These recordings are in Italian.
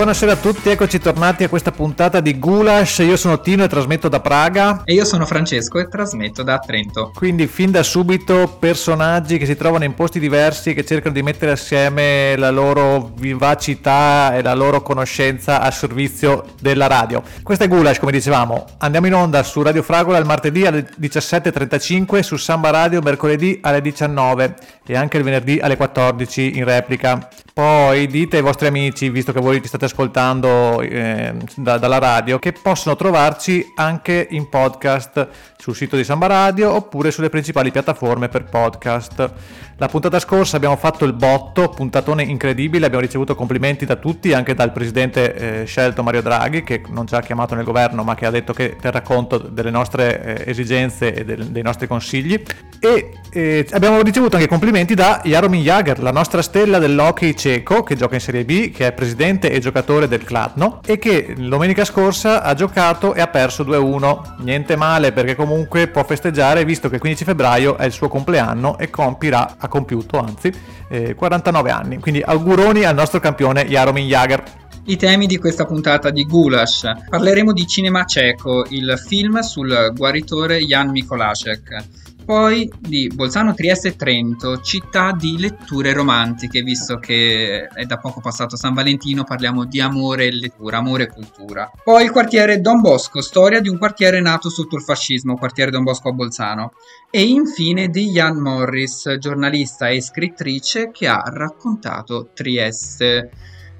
Buonasera a tutti, eccoci tornati a questa puntata di Gulash. Io sono Tino e trasmetto da Praga. E io sono Francesco e trasmetto da Trento. Quindi fin da subito personaggi che si trovano in posti diversi e che cercano di mettere assieme la loro vivacità e la loro conoscenza a servizio della radio. Questa è Gulash, come dicevamo. Andiamo in onda su Radio Fragola il martedì alle 17.35, su Samba Radio mercoledì alle 19 e anche il venerdì alle 14 in replica. Poi dite ai vostri amici, visto che voi ti state ascoltando eh, da, dalla radio, che possono trovarci anche in podcast sul sito di Samba Radio oppure sulle principali piattaforme per podcast. La puntata scorsa abbiamo fatto il botto, puntatone incredibile, abbiamo ricevuto complimenti da tutti, anche dal presidente eh, scelto Mario Draghi, che non ci ha chiamato nel governo, ma che ha detto che terrà conto delle nostre eh, esigenze e del, dei nostri consigli. E eh, abbiamo ricevuto anche complimenti da Jaromir Jager, la nostra stella dell'hockey ceco, che gioca in Serie B, che è presidente e giocatore del Kladno, e che domenica scorsa ha giocato e ha perso 2-1. Niente male, perché comunque può festeggiare, visto che il 15 febbraio è il suo compleanno e compirà a compiuto, anzi, eh, 49 anni. Quindi auguroni al nostro campione Jaromir Jager. I temi di questa puntata di Gulash. Parleremo di cinema ceco, il film sul guaritore Jan Mikolasek poi di Bolzano, Trieste e Trento, città di letture romantiche, visto che è da poco passato San Valentino, parliamo di amore e lettura, amore e cultura. Poi il quartiere Don Bosco, storia di un quartiere nato sotto il fascismo, quartiere Don Bosco a Bolzano. E infine di Jan Morris, giornalista e scrittrice che ha raccontato Trieste.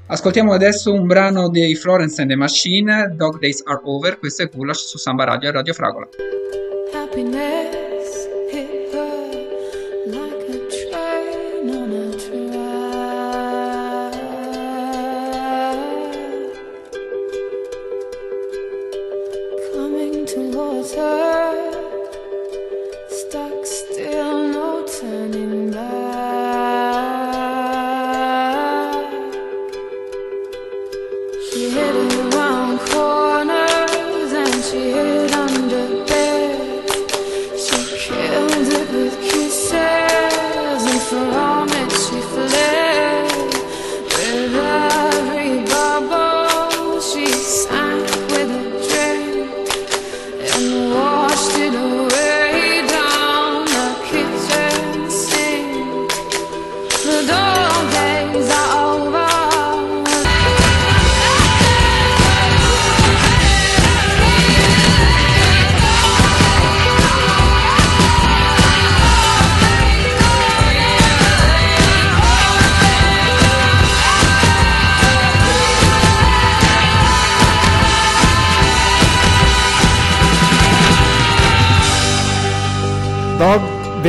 Ascoltiamo adesso un brano dei Florence and the Machine, Dog Days Are Over, questo è Gulash su Samba Radio e Radio Fragola. Happiness.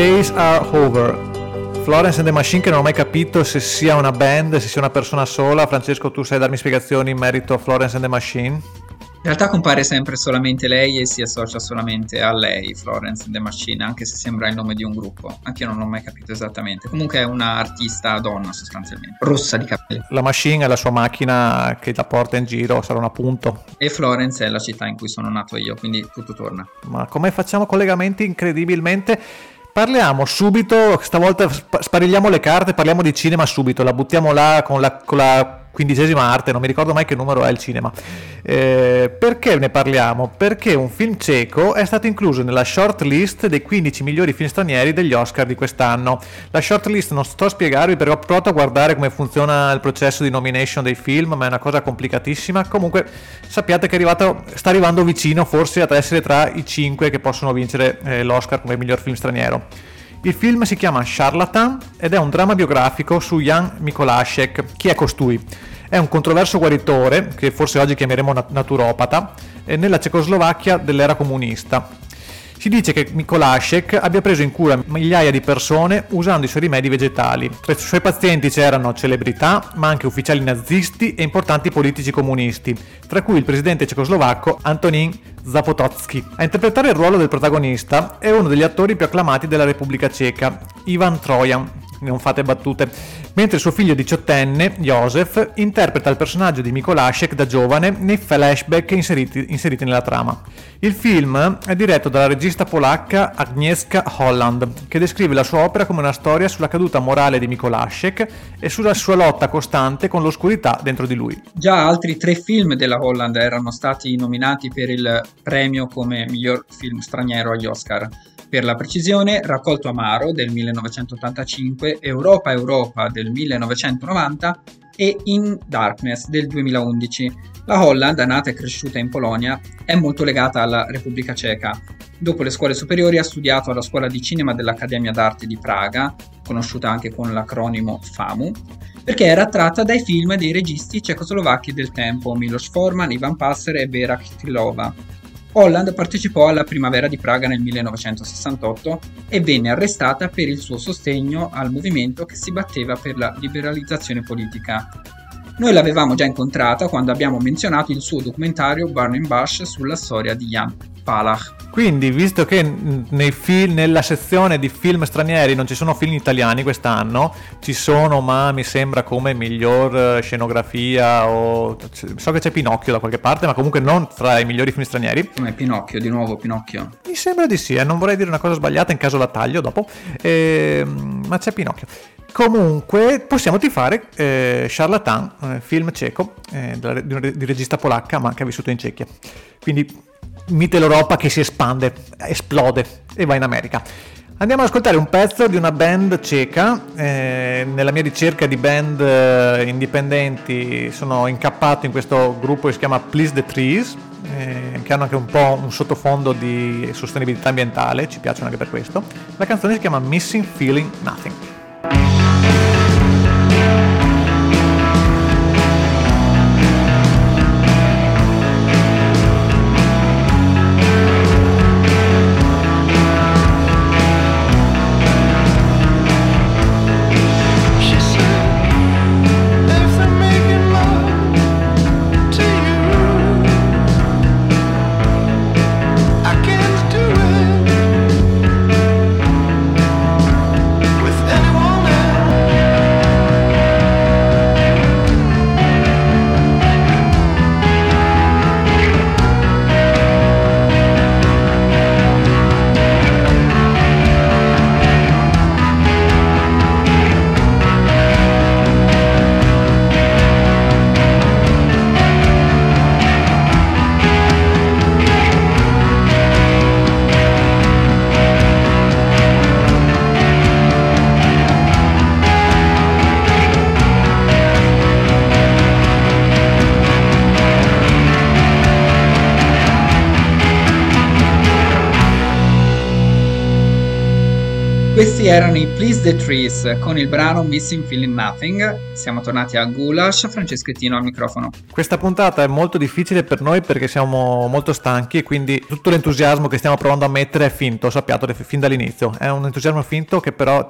Days Are Over. Florence and the Machine che non ho mai capito se sia una band, se sia una persona sola. Francesco, tu sai darmi spiegazioni in merito a Florence and the Machine? In realtà compare sempre solamente lei e si associa solamente a lei, Florence and the Machine, anche se sembra il nome di un gruppo. Anche io non l'ho mai capito esattamente. Comunque è una artista donna sostanzialmente, rossa di capelli. La Machine è la sua macchina che la porta in giro, sarà un appunto. E Florence è la città in cui sono nato io, quindi tutto torna. Ma come facciamo collegamenti incredibilmente Parliamo subito, stavolta sparigliamo le carte, parliamo di cinema subito, la buttiamo là con la, con la quindicesima arte, non mi ricordo mai che numero è il cinema. Eh, perché ne parliamo? Perché un film cieco è stato incluso nella short list dei 15 migliori film stranieri degli Oscar di quest'anno. La short list non sto a spiegarvi perché ho provato a guardare come funziona il processo di nomination dei film, ma è una cosa complicatissima. Comunque sappiate che arrivato, sta arrivando vicino forse ad essere tra i 5 che possono vincere eh, l'Oscar come miglior film straniero. Il film si chiama Charlatan ed è un dramma biografico su Jan Mikolasek. Chi è costui? È un controverso guaritore, che forse oggi chiameremo naturopata, nella Cecoslovacchia dell'era comunista. Si dice che Mikolasek abbia preso in cura migliaia di persone usando i suoi rimedi vegetali. Tra i suoi pazienti c'erano celebrità, ma anche ufficiali nazisti e importanti politici comunisti, tra cui il presidente cecoslovacco Antonin Zapototsky. A interpretare il ruolo del protagonista è uno degli attori più acclamati della Repubblica Ceca, Ivan Trojan, non fate battute, mentre suo figlio diciottenne, Josef, interpreta il personaggio di Mikolasek da giovane nei flashback inseriti, inseriti, nella trama. Il film è diretto dalla regista polacca Agnieszka Holland, che descrive la sua opera come una storia sulla caduta morale di Mikolasek e sulla sua lotta costante con l'oscurità dentro di lui. Già altri tre film della Holland erano stati nominati per il premio come miglior film straniero agli Oscar. Per la precisione, Raccolto Amaro del 1985, Europa Europa del 1990 e In Darkness del 2011. La Holland, nata e cresciuta in Polonia, è molto legata alla Repubblica Ceca. Dopo le scuole superiori ha studiato alla scuola di cinema dell'Accademia d'Arte di Praga, conosciuta anche con l'acronimo FAMU, perché era attratta dai film dei registi cecoslovacchi del tempo Milos Forman, Ivan Passer e Vera Kitilova, Holland partecipò alla primavera di Praga nel 1968 e venne arrestata per il suo sostegno al movimento che si batteva per la liberalizzazione politica. Noi l'avevamo già incontrata quando abbiamo menzionato il suo documentario Burning Bush sulla storia di Jan Palach. Quindi, visto che film, nella sezione di film stranieri non ci sono film italiani quest'anno, ci sono, ma mi sembra come miglior eh, scenografia o... So che c'è Pinocchio da qualche parte, ma comunque non tra i migliori film stranieri. Come Pinocchio, di nuovo Pinocchio. Mi sembra di sì, eh? non vorrei dire una cosa sbagliata in caso la taglio dopo, eh, ma c'è Pinocchio. Comunque possiamo tifare eh, Charlatan, eh, film ceco eh, di regista polacca ma che ha vissuto in Cecchia. Quindi Mitteleuropa che si espande, esplode e va in America. Andiamo ad ascoltare un pezzo di una band ceca. Eh, nella mia ricerca di band eh, indipendenti sono incappato in questo gruppo che si chiama Please the Trees, eh, che hanno anche un po' un sottofondo di sostenibilità ambientale, ci piacciono anche per questo. La canzone si chiama Missing Feeling Nothing. Questi erano i Please the Trees con il brano Missing Feeling Nothing. Siamo tornati a Gulash, Franceschettino al microfono. Questa puntata è molto difficile per noi perché siamo molto stanchi e quindi tutto l'entusiasmo che stiamo provando a mettere è finto, sappiate, fin dall'inizio. È un entusiasmo finto che però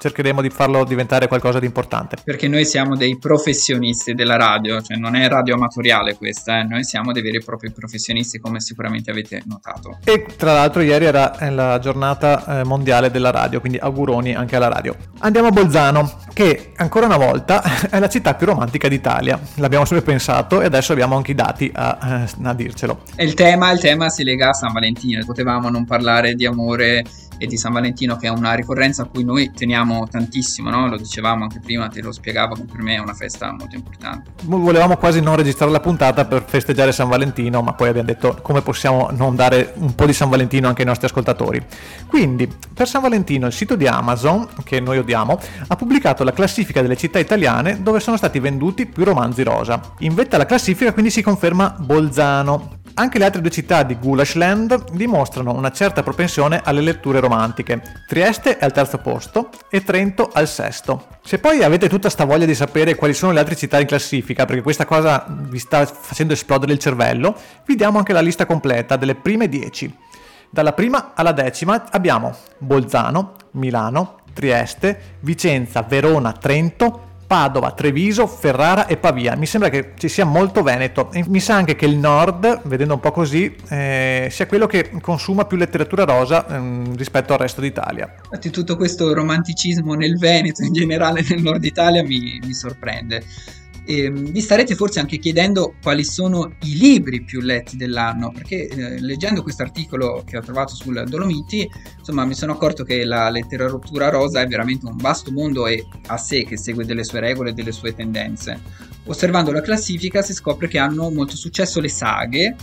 cercheremo di farlo diventare qualcosa di importante. Perché noi siamo dei professionisti della radio, cioè non è radio amatoriale questa, eh? noi siamo dei veri e propri professionisti come sicuramente avete notato. E tra l'altro ieri era la giornata eh, mondiale della radio, quindi quindi auguroni anche alla radio. Andiamo a Bolzano, che ancora una volta è la città più romantica d'Italia. L'abbiamo sempre pensato e adesso abbiamo anche i dati a, a dircelo. E il tema, il tema si lega a San Valentino, potevamo non parlare di amore e di San Valentino che è una ricorrenza a cui noi teniamo tantissimo, no? lo dicevamo anche prima, te lo spiegavo, per me è una festa molto importante. Volevamo quasi non registrare la puntata per festeggiare San Valentino, ma poi abbiamo detto come possiamo non dare un po' di San Valentino anche ai nostri ascoltatori. Quindi, per San Valentino il sito di Amazon, che noi odiamo, ha pubblicato la classifica delle città italiane dove sono stati venduti più romanzi rosa. In vetta alla classifica quindi si conferma Bolzano, anche le altre due città di Gulashland dimostrano una certa propensione alle letture romantiche. Trieste è al terzo posto e Trento al sesto. Se poi avete tutta sta voglia di sapere quali sono le altre città in classifica, perché questa cosa vi sta facendo esplodere il cervello, vi diamo anche la lista completa delle prime 10. Dalla prima alla decima abbiamo Bolzano, Milano, Trieste, Vicenza, Verona, Trento, Padova, Treviso, Ferrara e Pavia. Mi sembra che ci sia molto Veneto e mi sa anche che il nord, vedendo un po' così, eh, sia quello che consuma più letteratura rosa eh, rispetto al resto d'Italia. Infatti tutto questo romanticismo nel Veneto, in generale nel nord Italia, mi, mi sorprende. E ehm, vi starete forse anche chiedendo quali sono i libri più letti dell'anno, perché eh, leggendo questo articolo che ho trovato sul Dolomiti, insomma, mi sono accorto che la letteratura rosa è veramente un vasto mondo e a sé che segue delle sue regole e delle sue tendenze. Osservando la classifica si scopre che hanno molto successo le saghe,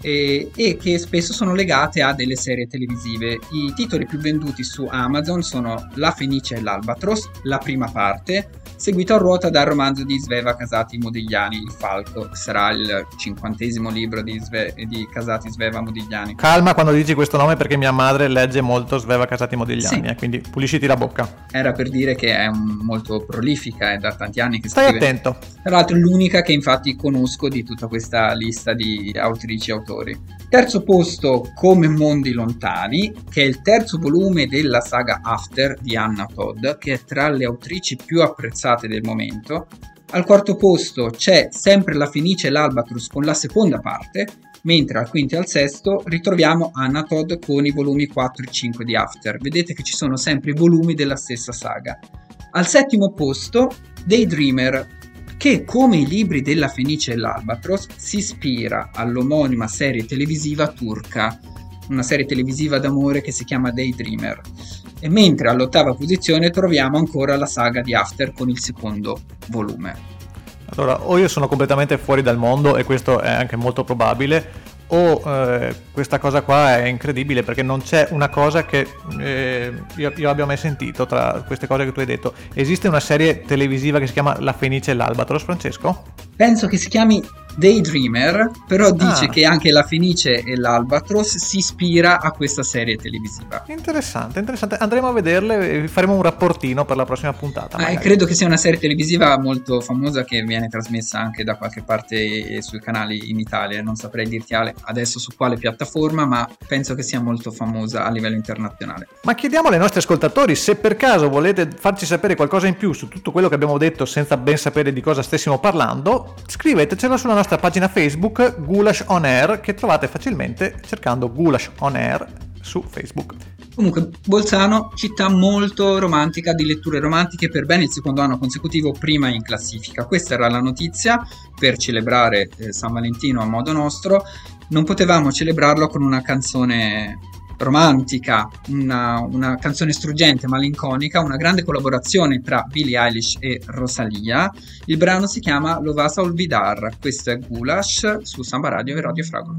e, e, che spesso sono legate a delle serie televisive. I titoli più venduti su Amazon sono La Fenice e l'Albatros, la prima parte, seguito a ruota dal romanzo di Sveva Casati Modigliani, Il Falco, sarà il cinquantesimo libro di, Sve- di Casati Sveva Modigliani. Calma quando dici questo nome perché mia madre legge molto Sveva Casati Modigliani, sì. eh, quindi pulisciti la bocca. Era per dire che è un, molto prolifica, è da tanti anni che Stai scrive. Stai attento. Tra l'altro l'unica che infatti conosco di tutta questa lista di autrici e autori. Terzo posto Come mondi lontani, che è il terzo volume della saga After di Anna Todd, che è tra le autrici più apprezzate del momento. Al quarto posto c'è sempre la Fenice e l'Albatros con la seconda parte, mentre al quinto e al sesto ritroviamo Anna Todd con i volumi 4 e 5 di After. Vedete che ci sono sempre i volumi della stessa saga. Al settimo posto Daydreamer che come i libri della Fenice e l'Albatros si ispira all'omonima serie televisiva turca, una serie televisiva d'amore che si chiama Daydreamer. E mentre all'ottava posizione troviamo ancora la saga di After con il secondo volume. Allora, o io sono completamente fuori dal mondo e questo è anche molto probabile, o eh, questa cosa qua è incredibile perché non c'è una cosa che eh, io, io, abbia mai sentito tra queste cose che tu hai detto. Esiste una serie televisiva che si chiama La Fenice e l'Albatros, Francesco? Penso che si chiami Daydreamer, però dice ah. che anche la Fenice e l'Albatros si ispira a questa serie televisiva. Interessante, interessante. Andremo a vederle e faremo un rapportino per la prossima puntata. Eh, credo che sia una serie televisiva molto famosa che viene trasmessa anche da qualche parte sui canali in Italia. Non saprei dirti adesso su quale piattaforma, ma penso che sia molto famosa a livello internazionale. Ma chiediamo ai nostri ascoltatori se per caso volete farci sapere qualcosa in più su tutto quello che abbiamo detto senza ben sapere di cosa stessimo parlando, scrivetecelo sulla nostra nostra pagina Facebook Gulash On Air che trovate facilmente cercando Gulash On Air su Facebook. Comunque, Bolzano, città molto romantica, di letture romantiche per bene il secondo anno consecutivo, prima in classifica. Questa era la notizia per celebrare eh, San Valentino a modo nostro. Non potevamo celebrarlo con una canzone romantica, una, una, canzone struggente, malinconica, una grande collaborazione tra Billie Eilish e Rosalia. Il brano si chiama Lo vas a olvidar. Questo è Gulash su Samba Radio e Radio Fragola.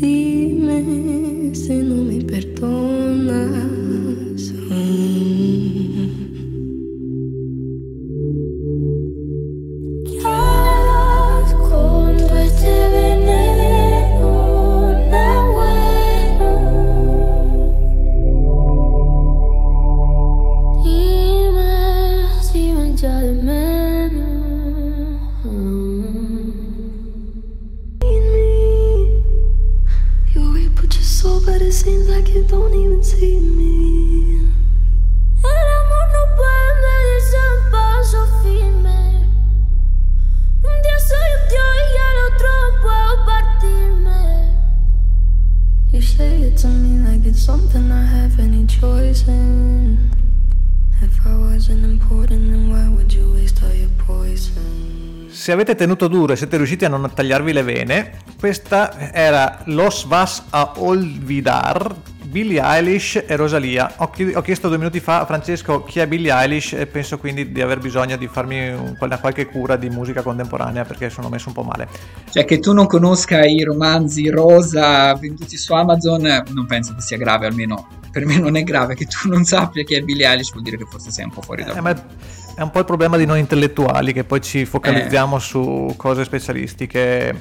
Dime se non mi perdonas. Se avete tenuto duro e siete riusciti a non tagliarvi le vene, questa era Los Vas a Olvidar, Billie Eilish e Rosalia. Ho, chiesto due minuti fa a Francesco chi è Billie Eilish e penso quindi di aver bisogno di farmi una qualche cura di musica contemporanea perché sono messo un po' male. Cioè che tu non conosca i romanzi rosa venduti su Amazon non penso che sia grave, almeno per me non è grave che tu non sappia chi è Billie Eilish, vuol dire che forse sei un po' fuori da eh, ma è un po' il problema di noi intellettuali che poi ci focalizziamo eh. su cose specialistiche.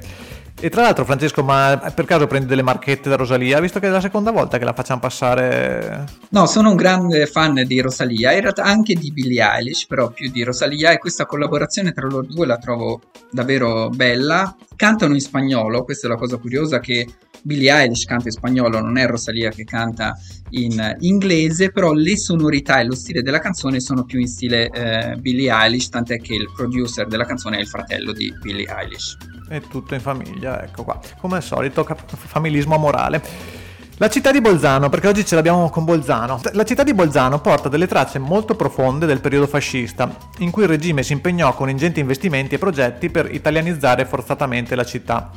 E tra l'altro, Francesco, ma per caso prendi delle marchette da Rosalia, visto che è la seconda volta che la facciamo passare? No, sono un grande fan di Rosalia, in realtà anche di Billie Eilish, però più di Rosalia, e questa collaborazione tra loro due la trovo davvero bella. Cantano in spagnolo, questa è la cosa curiosa che Billie Eilish canta in spagnolo, non è Rosalia che canta in inglese, però le sonorità e lo stile della canzone sono più in stile eh, Billie Eilish, tant'è che il producer della canzone è il fratello di Billie Eilish. È tutto in famiglia, ecco qua. Come al solito, familismo morale. La città di Bolzano, perché oggi ce l'abbiamo con Bolzano. La città di Bolzano porta delle tracce molto profonde del periodo fascista, in cui il regime si impegnò con ingenti investimenti e progetti per italianizzare forzatamente la città.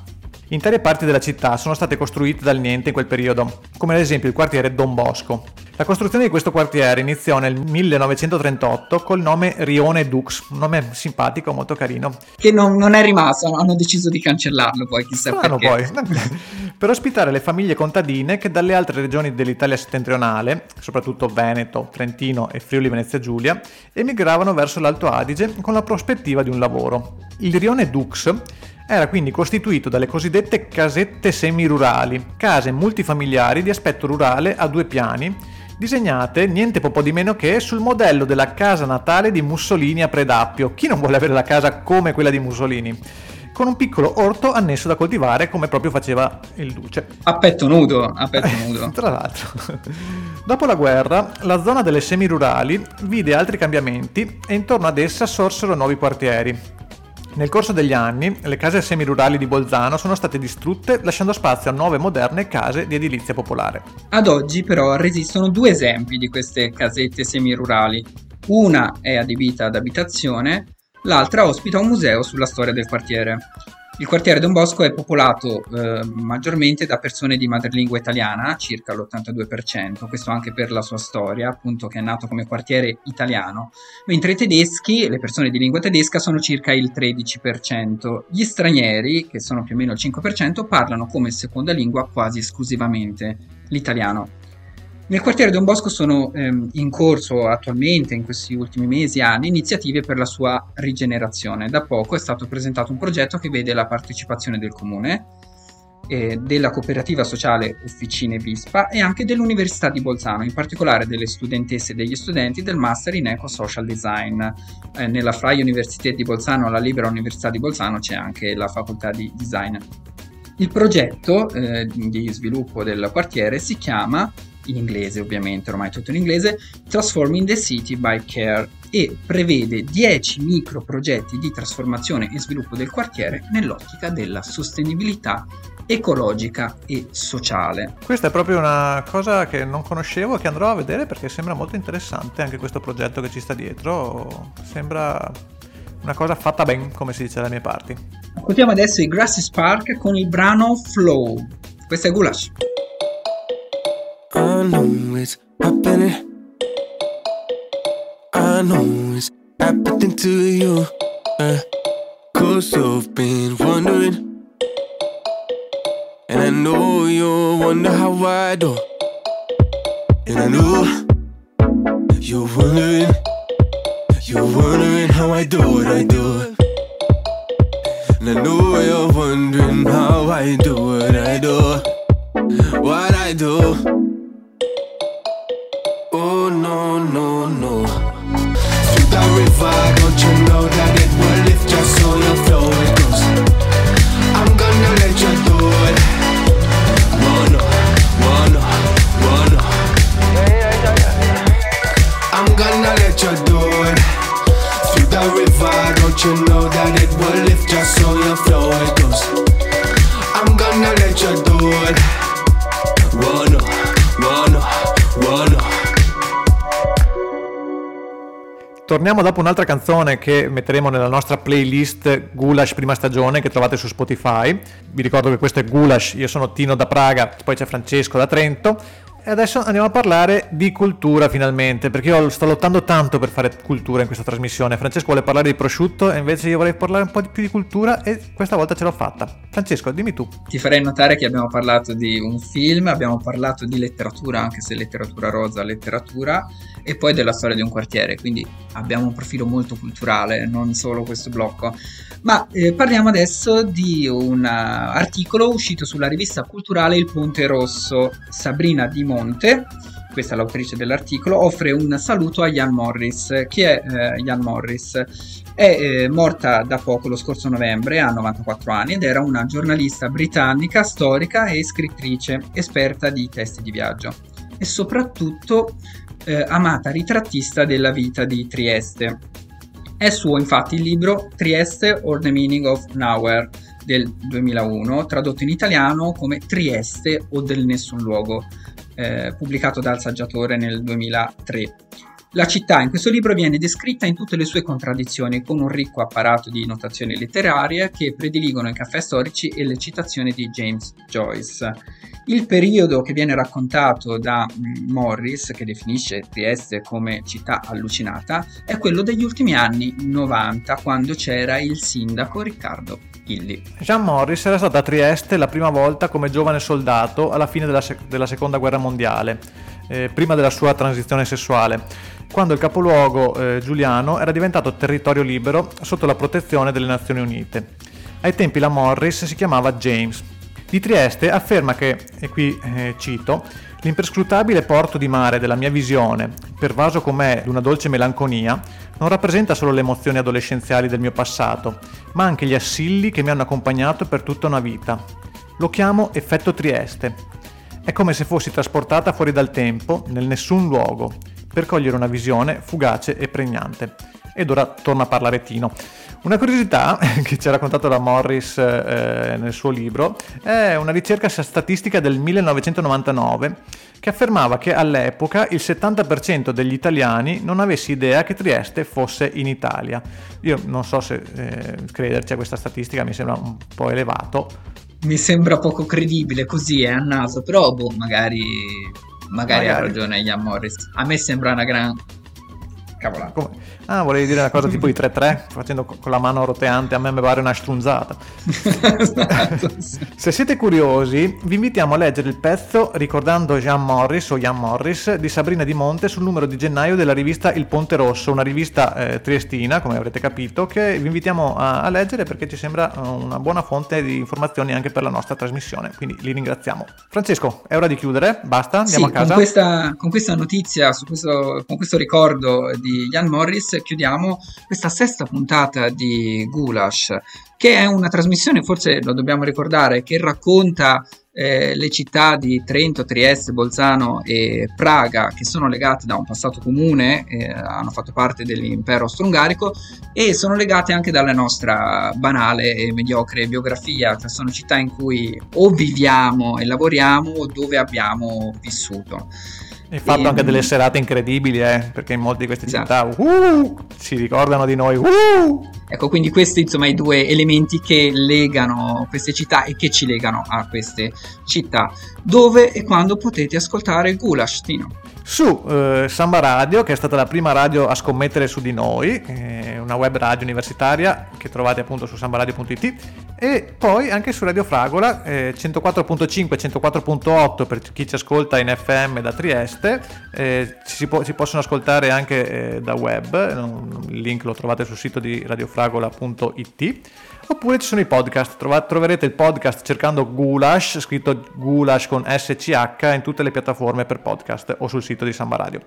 Intere parti della città sono state costruite dal niente in quel periodo, come ad esempio il quartiere Don Bosco. La costruzione di questo quartiere iniziò nel 1938 col nome Rione Dux, un nome simpatico, molto carino. Che non, non è rimasto, hanno deciso di cancellarlo poi, chissà Strano perché. poi. per ospitare le famiglie contadine che dalle altre regioni dell'Italia settentrionale, soprattutto Veneto, Trentino e Friuli Venezia Giulia, emigravano verso l'Alto Adige con la prospettiva di un lavoro. Il Rione Dux era quindi costituito dalle cosiddette casette semirurali, case multifamiliari di aspetto rurale a due piani, disegnate niente po' di meno che sul modello della casa natale di Mussolini a Predappio. Chi non vuole avere la casa come quella di Mussolini? Con un piccolo orto annesso da coltivare come proprio faceva il duce. A petto nudo, a petto nudo. Tra l'altro. Dopo la guerra, la zona delle semirurali vide altri cambiamenti e intorno ad essa sorsero nuovi quartieri, nel corso degli anni, le case semirurali di Bolzano sono state distrutte lasciando spazio a nuove moderne case di edilizia popolare. Ad oggi però resistono due esempi di queste casette semirurali. Una è adibita ad abitazione, l'altra ospita un museo sulla storia del quartiere. Il quartiere Don Bosco è popolato eh, maggiormente da persone di madrelingua italiana, circa l'82%, questo anche per la sua storia, appunto che è nato come quartiere italiano, mentre i tedeschi, le persone di lingua tedesca, sono circa il 13%. Gli stranieri, che sono più o meno il 5%, parlano come seconda lingua quasi esclusivamente l'italiano. Nel quartiere Don Bosco sono ehm, in corso attualmente, in questi ultimi mesi, anni, iniziative per la sua rigenerazione. Da poco è stato presentato un progetto che vede la partecipazione del comune, eh, della cooperativa sociale Officine Vispa e anche dell'Università di Bolzano, in particolare delle studentesse e degli studenti del Master in Eco Social Design. Eh, nella Freie Universität di Bolzano, alla Libera Università di Bolzano, c'è anche la facoltà di design. Il progetto eh, di sviluppo del quartiere si chiama in inglese ovviamente, ormai tutto in inglese, Transforming the City by Care e prevede 10 micro progetti di trasformazione e sviluppo del quartiere nell'ottica della sostenibilità ecologica e sociale. Questa è proprio una cosa che non conoscevo e che andrò a vedere perché sembra molto interessante anche questo progetto che ci sta dietro, sembra una cosa fatta ben, come si dice dalle mie parti. Ascoltiamo adesso i Grassy Spark con il brano Flow. Questo è Gulash. I know it's happening. I know it's happening to you. Uh, Cause I've been wondering. And I know you wonder how I do. And I know you're wondering. You're wondering how I do what I do. And I know you're wondering how I do what I do. What I do. Torniamo dopo un'altra canzone che metteremo nella nostra playlist Gulash prima stagione che trovate su Spotify. Vi ricordo che questo è Gulash, io sono Tino da Praga, poi c'è Francesco da Trento. E adesso andiamo a parlare di cultura finalmente, perché io sto lottando tanto per fare cultura in questa trasmissione. Francesco vuole parlare di prosciutto e invece io vorrei parlare un po' più di cultura e questa volta ce l'ho fatta. Francesco, dimmi tu. Ti farei notare che abbiamo parlato di un film, abbiamo parlato di letteratura, anche se letteratura rosa, letteratura, e poi della storia di un quartiere, quindi abbiamo un profilo molto culturale, non solo questo blocco. Ma eh, parliamo adesso di un uh, articolo uscito sulla rivista culturale Il Ponte Rosso. Sabrina Di Monte, questa è l'autrice dell'articolo, offre un saluto a Jan Morris. Chi è eh, Jan Morris? È eh, morta da poco, lo scorso novembre, a 94 anni, ed era una giornalista britannica, storica e scrittrice, esperta di testi di viaggio e soprattutto eh, amata ritrattista della vita di Trieste. È suo infatti il libro Trieste or the Meaning of Nowhere del 2001, tradotto in italiano come Trieste o del nessun luogo, eh, pubblicato dal saggiatore nel 2003. La città in questo libro viene descritta in tutte le sue contraddizioni, con un ricco apparato di notazioni letterarie che prediligono i caffè storici e le citazioni di James Joyce. Il periodo che viene raccontato da mm, Morris, che definisce Trieste come città allucinata, è quello degli ultimi anni 90, quando c'era il sindaco Riccardo Illy. Jean Morris era stato a Trieste la prima volta come giovane soldato alla fine della, sec- della seconda guerra mondiale, eh, prima della sua transizione sessuale, quando il capoluogo eh, giuliano era diventato territorio libero sotto la protezione delle Nazioni Unite. Ai tempi la Morris si chiamava James di Trieste afferma che, e qui eh, cito, l'imperscrutabile porto di mare della mia visione, pervaso com'è d'una dolce melanconia, non rappresenta solo le emozioni adolescenziali del mio passato, ma anche gli assilli che mi hanno accompagnato per tutta una vita. Lo chiamo effetto Trieste. È come se fossi trasportata fuori dal tempo, nel nessun luogo, per cogliere una visione fugace e pregnante. Ed ora torna a parlare Tino. Una curiosità che ci ha raccontato la Morris eh, nel suo libro è una ricerca statistica del 1999 che affermava che all'epoca il 70% degli italiani non avesse idea che Trieste fosse in Italia. Io non so se eh, crederci a questa statistica, mi sembra un po' elevato. Mi sembra poco credibile così, è a naso, però boh, magari, magari, magari. ha ragione Ian Morris. A me sembra una gran cavolata. Come? Ah, volevi dire una cosa tipo i 3-3, facendo con la mano roteante, a me mi pare una strunzata. esatto. Se siete curiosi, vi invitiamo a leggere il pezzo ricordando Jean Morris o Jan Morris di Sabrina Di Monte sul numero di gennaio della rivista Il Ponte Rosso, una rivista eh, triestina, come avrete capito, che vi invitiamo a, a, leggere perché ci sembra una buona fonte di informazioni anche per la nostra trasmissione. Quindi li ringraziamo. Francesco, è ora di chiudere, basta, andiamo sì, a casa. Con questa, con questa notizia, questo, con questo ricordo di Jan Morris, chiudiamo questa sesta puntata di Gulash, che è una trasmissione, forse lo dobbiamo ricordare, che racconta eh, le città di Trento, Trieste, Bolzano e Praga, che sono legate da un passato comune, eh, hanno fatto parte dell'impero austro-ungarico e sono legate anche dalla nostra banale e mediocre biografia, cioè sono città in cui o viviamo e lavoriamo o dove abbiamo vissuto. E fatto e, anche delle serate incredibili, eh, perché in molte di queste esatto. città uh, si ricordano di noi. Uh. Ecco, quindi questi insomma i due elementi che legano queste città e che ci legano a queste città. Dove e quando potete ascoltare Gulash, Tino? su eh, Samba Radio, che è stata la prima radio a scommettere su di noi, eh, una web radio universitaria che trovate appunto su sambaradio.it e poi anche su Radio Fragola eh, 104.5 104.8 per chi ci ascolta in FM da Trieste, eh, si, po- si, possono ascoltare anche eh, da web, il link lo trovate sul sito di radiofragola.it oppure ci sono i podcast. Trova- troverete il podcast cercando Gulash, scritto Gulash con SCH, in tutte le piattaforme per podcast o sul sito di Samba Radio.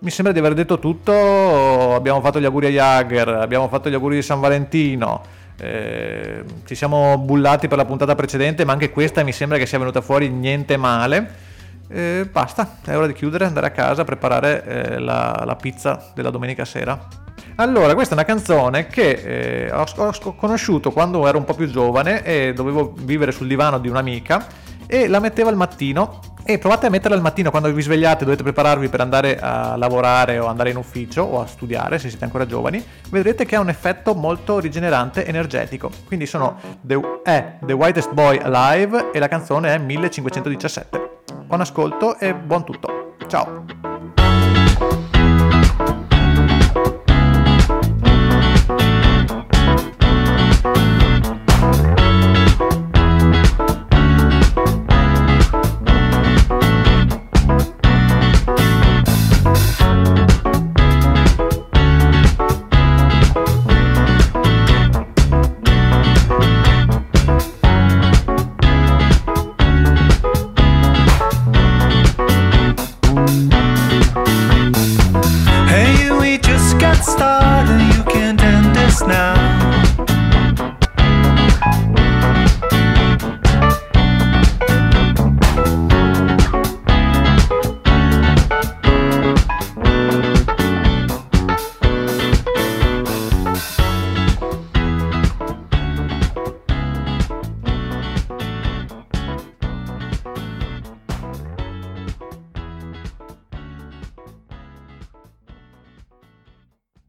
Mi sembra di aver detto tutto. Abbiamo fatto gli auguri a Jagger, abbiamo fatto gli auguri di San Valentino. Eh, ci siamo bullati per la puntata precedente, ma anche questa mi sembra che sia venuta fuori niente male. Eh, basta, è ora di chiudere, andare a casa, preparare eh, la, la pizza della domenica sera. Allora, questa è una canzone che eh, ho, ho, conosciuto quando ero un po' più giovane e dovevo vivere sul divano di un'amica e la mettevo al mattino. E provate a metterla al mattino quando vi svegliate dovete prepararvi per andare a lavorare o andare in ufficio o a studiare se siete ancora giovani vedrete che ha un effetto molto rigenerante energetico. Quindi sono The, è The Whitest Boy Alive e la canzone è 1517 buon ascolto e buon tutto. Ciao!